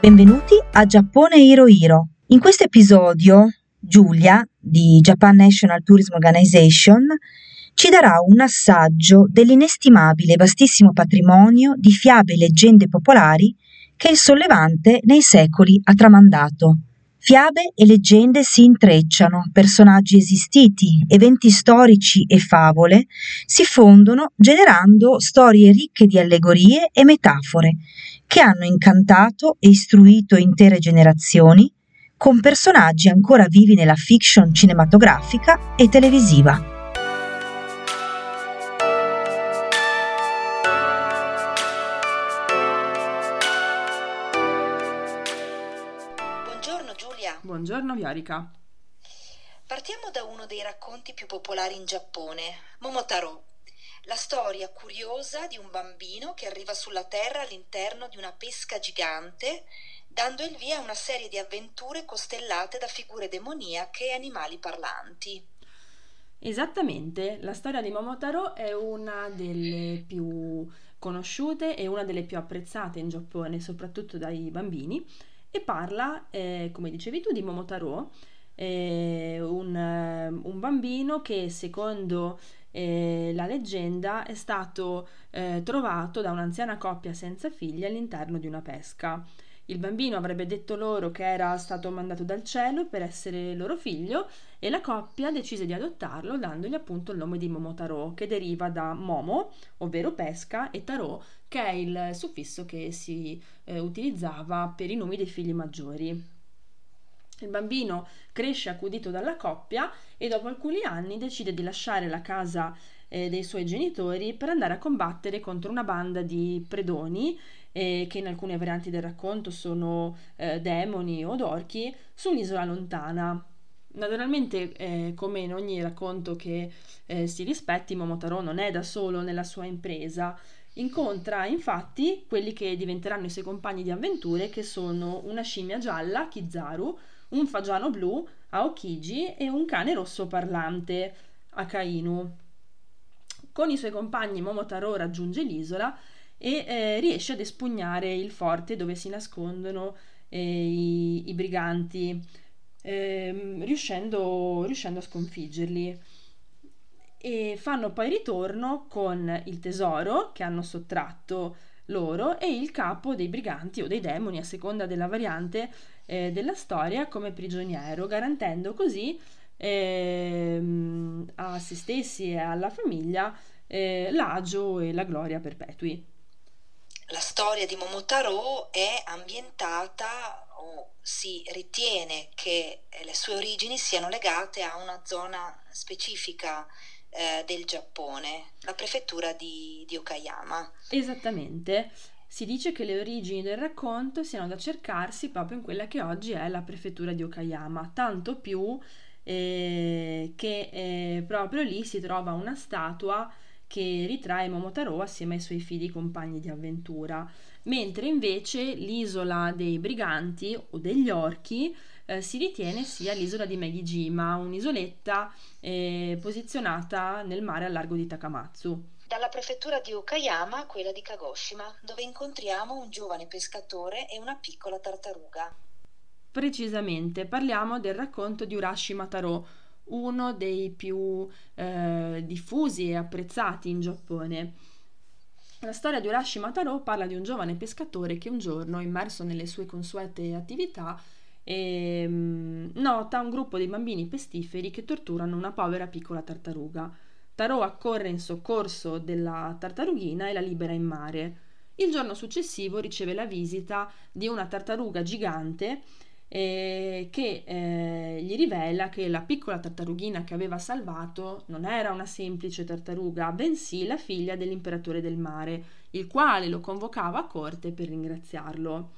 Benvenuti a Giappone Hiro Hiro. In questo episodio Giulia di Japan National Tourism Organization ci darà un assaggio dell'inestimabile e vastissimo patrimonio di fiabe e leggende popolari che il sollevante nei secoli ha tramandato. Fiabe e leggende si intrecciano, personaggi esistiti, eventi storici e favole si fondono generando storie ricche di allegorie e metafore che hanno incantato e istruito intere generazioni con personaggi ancora vivi nella fiction cinematografica e televisiva. Buongiorno Viorica. Partiamo da uno dei racconti più popolari in Giappone, Momotaro, la storia curiosa di un bambino che arriva sulla Terra all'interno di una pesca gigante, dando il via a una serie di avventure costellate da figure demoniache e animali parlanti. Esattamente, la storia di Momotaro è una delle più conosciute e una delle più apprezzate in Giappone, soprattutto dai bambini e parla, eh, come dicevi tu, di Momotaro, eh, un, un, bambino che secondo eh, la leggenda è stato eh, trovato da un'anziana coppia senza figli all'interno di una pesca. Il bambino avrebbe detto loro che era stato mandato dal cielo per essere loro figlio e la coppia decise di adottarlo dandogli appunto il nome di Momotaro, che deriva da Momo, ovvero pesca, e Taro, che è il suffisso che si eh, utilizzava per i nomi dei figli maggiori. Il bambino cresce accudito dalla coppia e dopo alcuni anni decide di lasciare la casa eh, dei suoi genitori per andare a combattere contro una banda di predoni eh, che in alcune varianti del racconto sono eh, demoni o orchi, su un'isola lontana. Naturalmente, eh, come in ogni racconto che eh, si rispetti, Momotaro non è da solo nella sua impresa. Incontra infatti quelli che diventeranno i suoi compagni di avventure, che sono una scimmia gialla, Kizaru, un fagiano blu, Aokiji, e un cane rosso parlante, Akainu. Con i suoi compagni Momotaro raggiunge l'isola e eh, riesce ad espugnare il forte dove si nascondono eh, i, i, briganti, eh, riuscendo, riuscendo a sconfiggerli. E fanno poi ritorno con il tesoro che hanno sottratto loro e il capo dei briganti o dei demoni, a seconda della variante eh, della storia, come prigioniero, garantendo così eh, a se stessi e alla famiglia eh, l'agio e la gloria perpetui la storia di Momotaro è ambientata o si ritiene che le sue origini siano legate a una zona specifica eh, del Giappone, la prefettura di, di Okayama. Esattamente. Si dice che le origini del racconto siano da cercarsi proprio in quella che oggi è la prefettura di Okayama, tanto più eh, che eh, proprio lì si trova una statua che ritrae Momotaro assieme ai suoi figli compagni di avventura, mentre invece l'isola dei briganti o degli orchi eh, si ritiene sia l'isola di Megijima, un'isoletta eh, posizionata nel mare al largo di Takamatsu. Dalla prefettura di Okayama a quella di Kagoshima, dove incontriamo un giovane pescatore e una piccola tartaruga. Precisamente, parliamo del racconto di Urashi Mataro, uno dei più eh, diffusi e apprezzati in Giappone. La storia di Urashi Mataro parla di un giovane pescatore che un giorno, immerso nelle sue consuete attività, eh, nota un gruppo di bambini pestiferi che torturano una povera piccola tartaruga. Taro accorre in soccorso della tartarughina e la libera in mare. Il giorno successivo riceve la visita di una tartaruga gigante eh, che eh, gli rivela che la piccola tartarughina che aveva salvato non era una semplice tartaruga, bensì la figlia dell'imperatore del mare, il quale lo convocava a corte per ringraziarlo.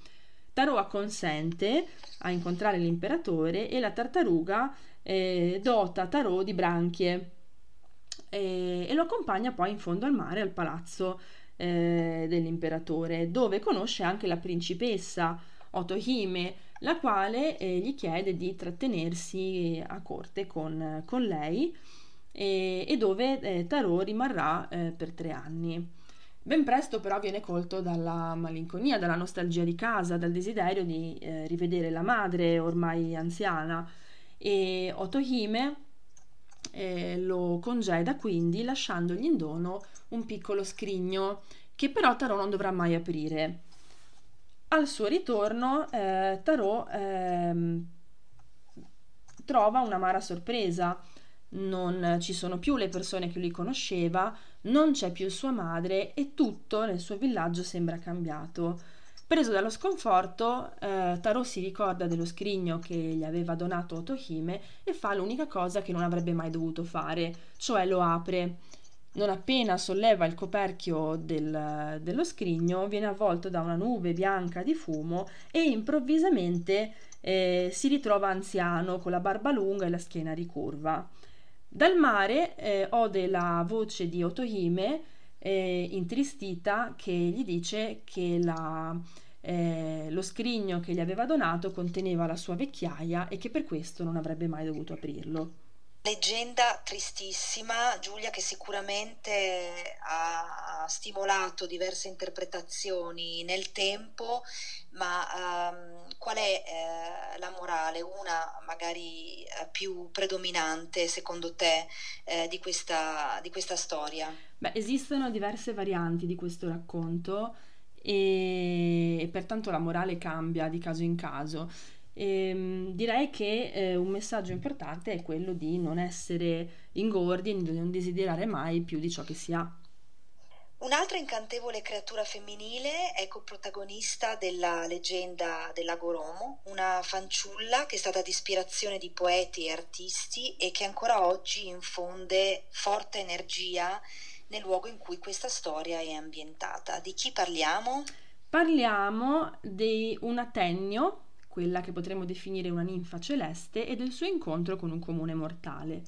Taroa consente a incontrare l'imperatore e la tartaruga eh, dota Tarò di branchie e, e, lo accompagna poi in fondo al mare al palazzo eh, dell'imperatore, dove conosce anche la principessa Otohime, la quale eh, gli chiede di trattenersi a corte con, con lei e, e, dove eh, Tarot rimarrà eh, per tre anni. Ben presto però viene colto dalla malinconia, dalla nostalgia di casa, dal desiderio di eh, rivedere la madre ormai anziana e Otohime eh, lo congeda quindi lasciandogli in dono un piccolo scrigno che però Tarò non dovrà mai aprire. Al suo ritorno eh, Tarò ehm, trova un'amara sorpresa non ci sono più le persone che lui conosceva, non c'è più sua madre e tutto nel suo villaggio sembra cambiato. Preso dallo sconforto, eh, Tarò si ricorda dello scrigno che gli aveva donato Otohime e fa l'unica cosa che non avrebbe mai dovuto fare, cioè lo apre. Non appena solleva il coperchio del, dello scrigno, viene avvolto da una nube bianca di fumo e improvvisamente eh, si ritrova anziano con la barba lunga e la schiena ricurva. Dal mare eh, ode la voce di Otohime eh, intristita che gli dice che la, eh, lo scrigno che gli aveva donato conteneva la sua vecchiaia e che per questo non avrebbe mai dovuto aprirlo. Leggenda tristissima, Giulia, che sicuramente ha stimolato diverse interpretazioni nel tempo, ma um, qual è eh, la morale, una magari eh, più predominante secondo te eh, di, questa, di questa storia? Beh, esistono diverse varianti di questo racconto e, e pertanto la morale cambia di caso in caso. E, ehm, direi che eh, un messaggio importante è quello di non essere ingordi e di non desiderare mai più di ciò che si ha. Un'altra incantevole creatura femminile è coprotagonista della leggenda della Goromo, una fanciulla che è stata di ispirazione di poeti e artisti e che ancora oggi infonde forte energia nel luogo in cui questa storia è ambientata. Di chi parliamo? Parliamo di un Atennio quella che potremmo definire una ninfa celeste, e del suo incontro con un comune mortale.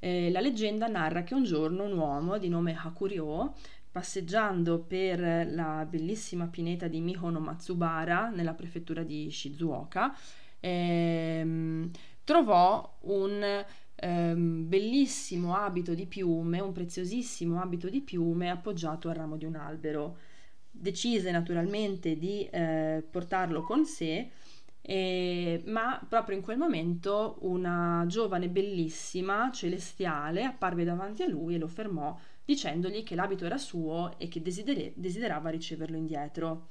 Eh, la leggenda narra che un giorno un uomo di nome Hakuryo, passeggiando per la bellissima pineta di Mihono Matsubara nella prefettura di Shizuoka, ehm, trovò un ehm, bellissimo abito di piume, un preziosissimo abito di piume appoggiato al ramo di un albero. Decise naturalmente di eh, portarlo con sé e, ma proprio in quel momento una giovane bellissima, celestiale, apparve davanti a lui e lo fermò dicendogli che l'abito era suo e che desideri- desiderava riceverlo indietro.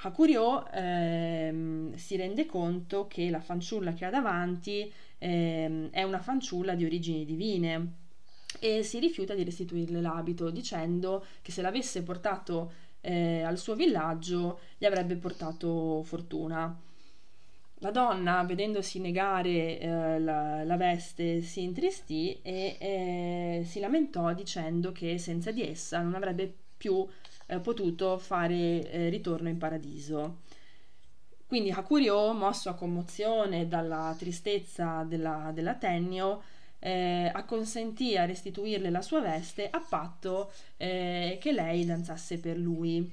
Hakuryo ehm, si rende conto che la fanciulla che ha davanti ehm, è una fanciulla di origini divine e si rifiuta di restituirle l'abito dicendo che se l'avesse portato eh, al suo villaggio gli avrebbe portato fortuna. La donna, vedendosi negare eh, la, la, veste, si intristì e eh, si lamentò dicendo che senza di essa non avrebbe più eh, potuto fare eh, ritorno in paradiso. Quindi Hakuryo, mosso a commozione dalla tristezza della, dell'Atennio, eh, acconsentì a restituirle la sua veste a patto eh, che lei danzasse per lui.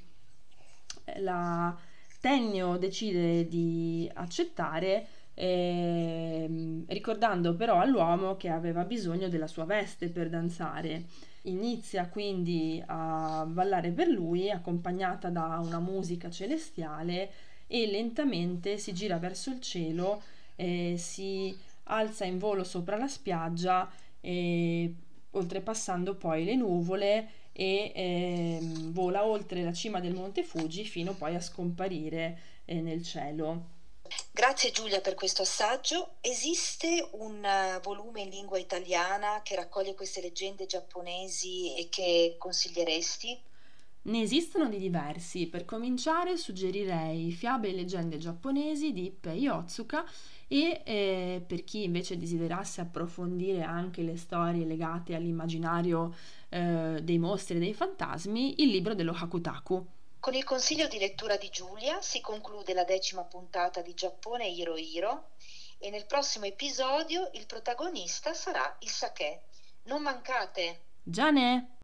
La, Tennio decide di accettare eh, ricordando però all'uomo che aveva bisogno della sua veste per danzare. Inizia quindi a ballare per lui, accompagnata da una musica celestiale e lentamente si gira verso il cielo, eh, si alza in volo sopra la spiaggia, eh, oltrepassando poi le nuvole e eh, vola oltre la cima del Monte Fuji fino poi a scomparire eh, nel cielo. Grazie Giulia per questo assaggio. Esiste un uh, volume in lingua italiana che raccoglie queste leggende giapponesi e che consiglieresti? Ne esistono di diversi. Per cominciare suggerirei Fiabe e leggende giapponesi di Pei Otsuka e eh, per chi invece desiderasse approfondire anche le storie legate all'immaginario eh, dei mostri e dei fantasmi, il libro dello Hakutaku. Con il consiglio di lettura di Giulia si conclude la decima puntata di Giappone Hiro Hiro e nel prossimo episodio il protagonista sarà il sake. Non mancate! Già ne!